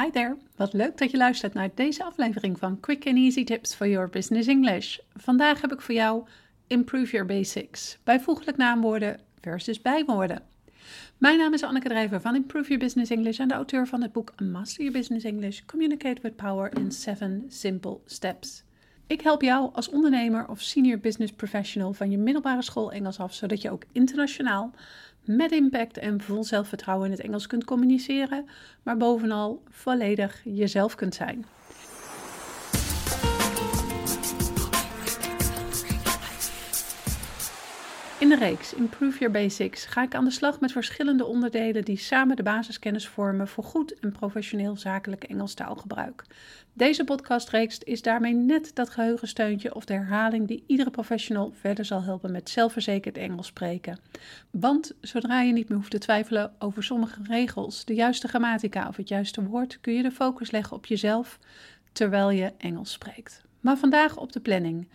Hi there, wat leuk dat je luistert naar deze aflevering van Quick and Easy Tips for Your Business English. Vandaag heb ik voor jou Improve Your Basics, bijvoeglijk naamwoorden versus bijwoorden. Mijn naam is Anneke Drijver van Improve Your Business English en de auteur van het boek Master Your Business English Communicate with Power in 7 Simple Steps. Ik help jou als ondernemer of senior business professional van je middelbare school Engels af, zodat je ook internationaal met impact en vol zelfvertrouwen in het Engels kunt communiceren, maar bovenal volledig jezelf kunt zijn. In de reeks Improve Your Basics ga ik aan de slag met verschillende onderdelen die samen de basiskennis vormen voor goed en professioneel zakelijk Engels taalgebruik. Deze podcastreeks is daarmee net dat geheugensteuntje of de herhaling die iedere professional verder zal helpen met zelfverzekerd Engels spreken. Want zodra je niet meer hoeft te twijfelen over sommige regels, de juiste grammatica of het juiste woord, kun je de focus leggen op jezelf terwijl je Engels spreekt. Maar vandaag op de planning.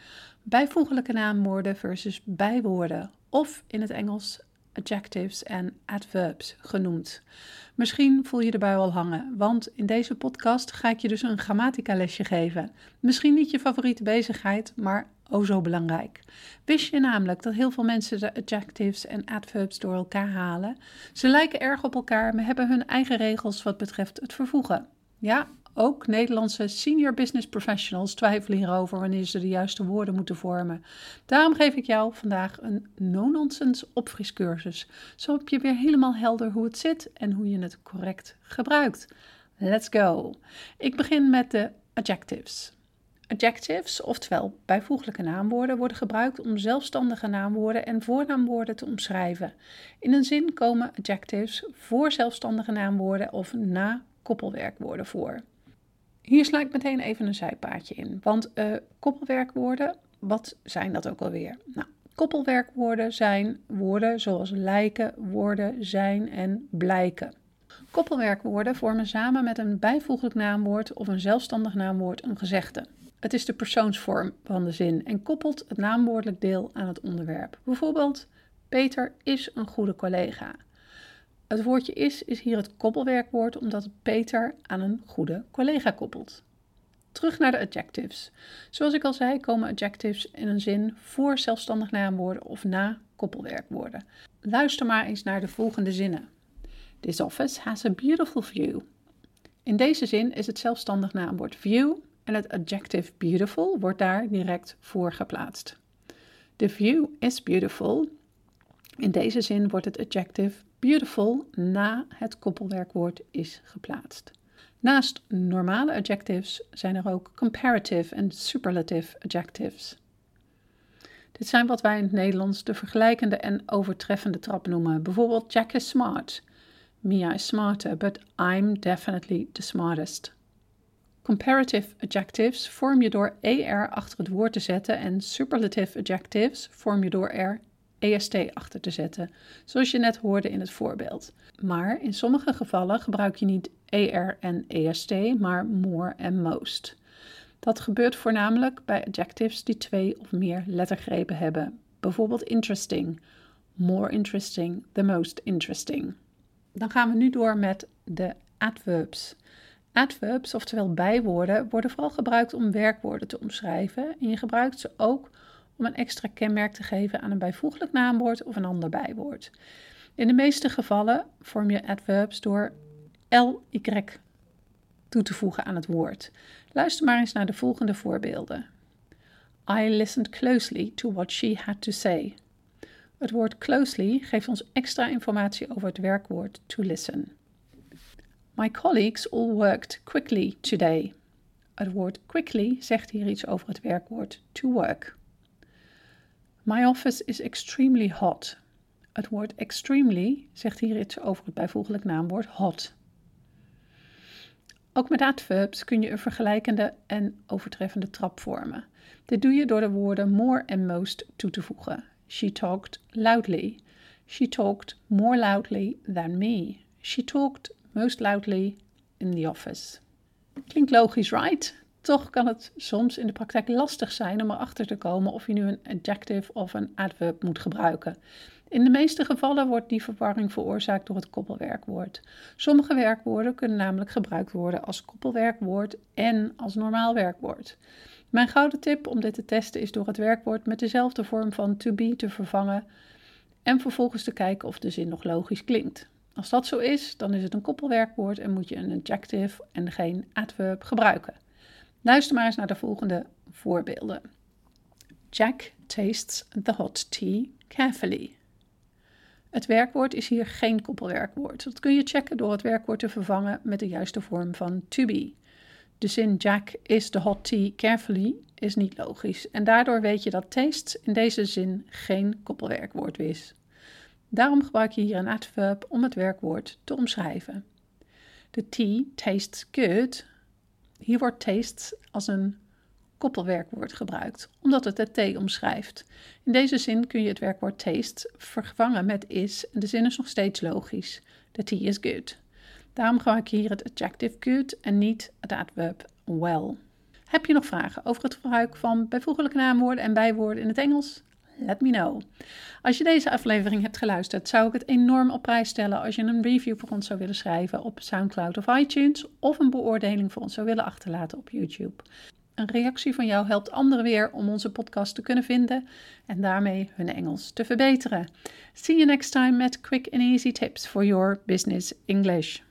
Bijvoeglijke naamwoorden versus bijwoorden. Of in het Engels adjectives en adverbs genoemd. Misschien voel je de bui al hangen, want in deze podcast ga ik je dus een grammatica lesje geven. Misschien niet je favoriete bezigheid, maar oh zo belangrijk. Wist je namelijk dat heel veel mensen de adjectives en adverbs door elkaar halen? Ze lijken erg op elkaar, maar hebben hun eigen regels wat betreft het vervoegen. Ja, ook Nederlandse senior business professionals twijfelen hierover wanneer ze de juiste woorden moeten vormen. Daarom geef ik jou vandaag een no-nonsense opfriscursus, zodat je weer helemaal helder hoe het zit en hoe je het correct gebruikt. Let's go! Ik begin met de adjectives. Adjectives, oftewel bijvoeglijke naamwoorden, worden gebruikt om zelfstandige naamwoorden en voornaamwoorden te omschrijven. In een zin komen adjectives voor zelfstandige naamwoorden of na koppelwerkwoorden voor. Hier sla ik meteen even een zijpaadje in. Want uh, koppelwerkwoorden, wat zijn dat ook alweer? Nou, koppelwerkwoorden zijn woorden zoals lijken, worden, zijn en blijken. Koppelwerkwoorden vormen samen met een bijvoeglijk naamwoord of een zelfstandig naamwoord een gezegde. Het is de persoonsvorm van de zin en koppelt het naamwoordelijk deel aan het onderwerp. Bijvoorbeeld, Peter is een goede collega. Het woordje is is hier het koppelwerkwoord omdat het Peter aan een goede collega koppelt. Terug naar de adjectives. Zoals ik al zei, komen adjectives in een zin voor zelfstandig naamwoorden of na koppelwerkwoorden. Luister maar eens naar de volgende zinnen. This office has a beautiful view. In deze zin is het zelfstandig naamwoord view en het adjective beautiful wordt daar direct voor geplaatst. The view is beautiful. In deze zin wordt het adjective beautiful na het koppelwerkwoord is geplaatst. Naast normale adjectives zijn er ook comparative en superlative adjectives. Dit zijn wat wij in het Nederlands de vergelijkende en overtreffende trap noemen. Bijvoorbeeld Jack is smart. Mia is smarter, but I'm definitely the smartest. Comparative adjectives vorm je door er achter het woord te zetten en superlative adjectives vorm je door er EST achter te zetten, zoals je net hoorde in het voorbeeld. Maar in sommige gevallen gebruik je niet ER en EST, maar more en most. Dat gebeurt voornamelijk bij adjectives die twee of meer lettergrepen hebben. Bijvoorbeeld interesting, more interesting, the most interesting. Dan gaan we nu door met de adverbs. Adverbs, oftewel bijwoorden, worden vooral gebruikt om werkwoorden te omschrijven en je gebruikt ze ook om een extra kenmerk te geven aan een bijvoeglijk naamwoord of een ander bijwoord. In de meeste gevallen vorm je adverbs door ly toe te voegen aan het woord. Luister maar eens naar de volgende voorbeelden. I listened closely to what she had to say. Het woord closely geeft ons extra informatie over het werkwoord to listen. My colleagues all worked quickly today. Het woord quickly zegt hier iets over het werkwoord to work. My office is extremely hot. Het woord extremely zegt hier iets over het bijvoeglijk naamwoord hot. Ook met adverbs kun je een vergelijkende en overtreffende trap vormen. Dit doe je door de woorden more en most toe te voegen. She talked loudly. She talked more loudly than me. She talked most loudly in the office. Klinkt logisch, right? Toch kan het soms in de praktijk lastig zijn om erachter te komen of je nu een adjective of een adverb moet gebruiken. In de meeste gevallen wordt die verwarring veroorzaakt door het koppelwerkwoord. Sommige werkwoorden kunnen namelijk gebruikt worden als koppelwerkwoord en als normaal werkwoord. Mijn gouden tip om dit te testen is door het werkwoord met dezelfde vorm van to be te vervangen en vervolgens te kijken of de zin nog logisch klinkt. Als dat zo is, dan is het een koppelwerkwoord en moet je een adjective en geen adverb gebruiken. Luister maar eens naar de volgende voorbeelden. Jack tastes the hot tea carefully. Het werkwoord is hier geen koppelwerkwoord. Dat kun je checken door het werkwoord te vervangen met de juiste vorm van to be. De zin Jack is the hot tea carefully is niet logisch en daardoor weet je dat taste in deze zin geen koppelwerkwoord is. Daarom gebruik je hier een adverb om het werkwoord te omschrijven. De tea tastes good. Hier wordt taste als een koppelwerkwoord gebruikt, omdat het de thee omschrijft. In deze zin kun je het werkwoord taste vervangen met is en de zin is nog steeds logisch. The tea is good. Daarom gebruik je hier het adjective good en niet het adverb well. Heb je nog vragen over het gebruik van bijvoeglijke naamwoorden en bijwoorden in het Engels? Let me know. Als je deze aflevering hebt geluisterd, zou ik het enorm op prijs stellen als je een review voor ons zou willen schrijven op SoundCloud of iTunes of een beoordeling voor ons zou willen achterlaten op YouTube. Een reactie van jou helpt anderen weer om onze podcast te kunnen vinden en daarmee hun Engels te verbeteren. See you next time met quick and easy tips for your business English.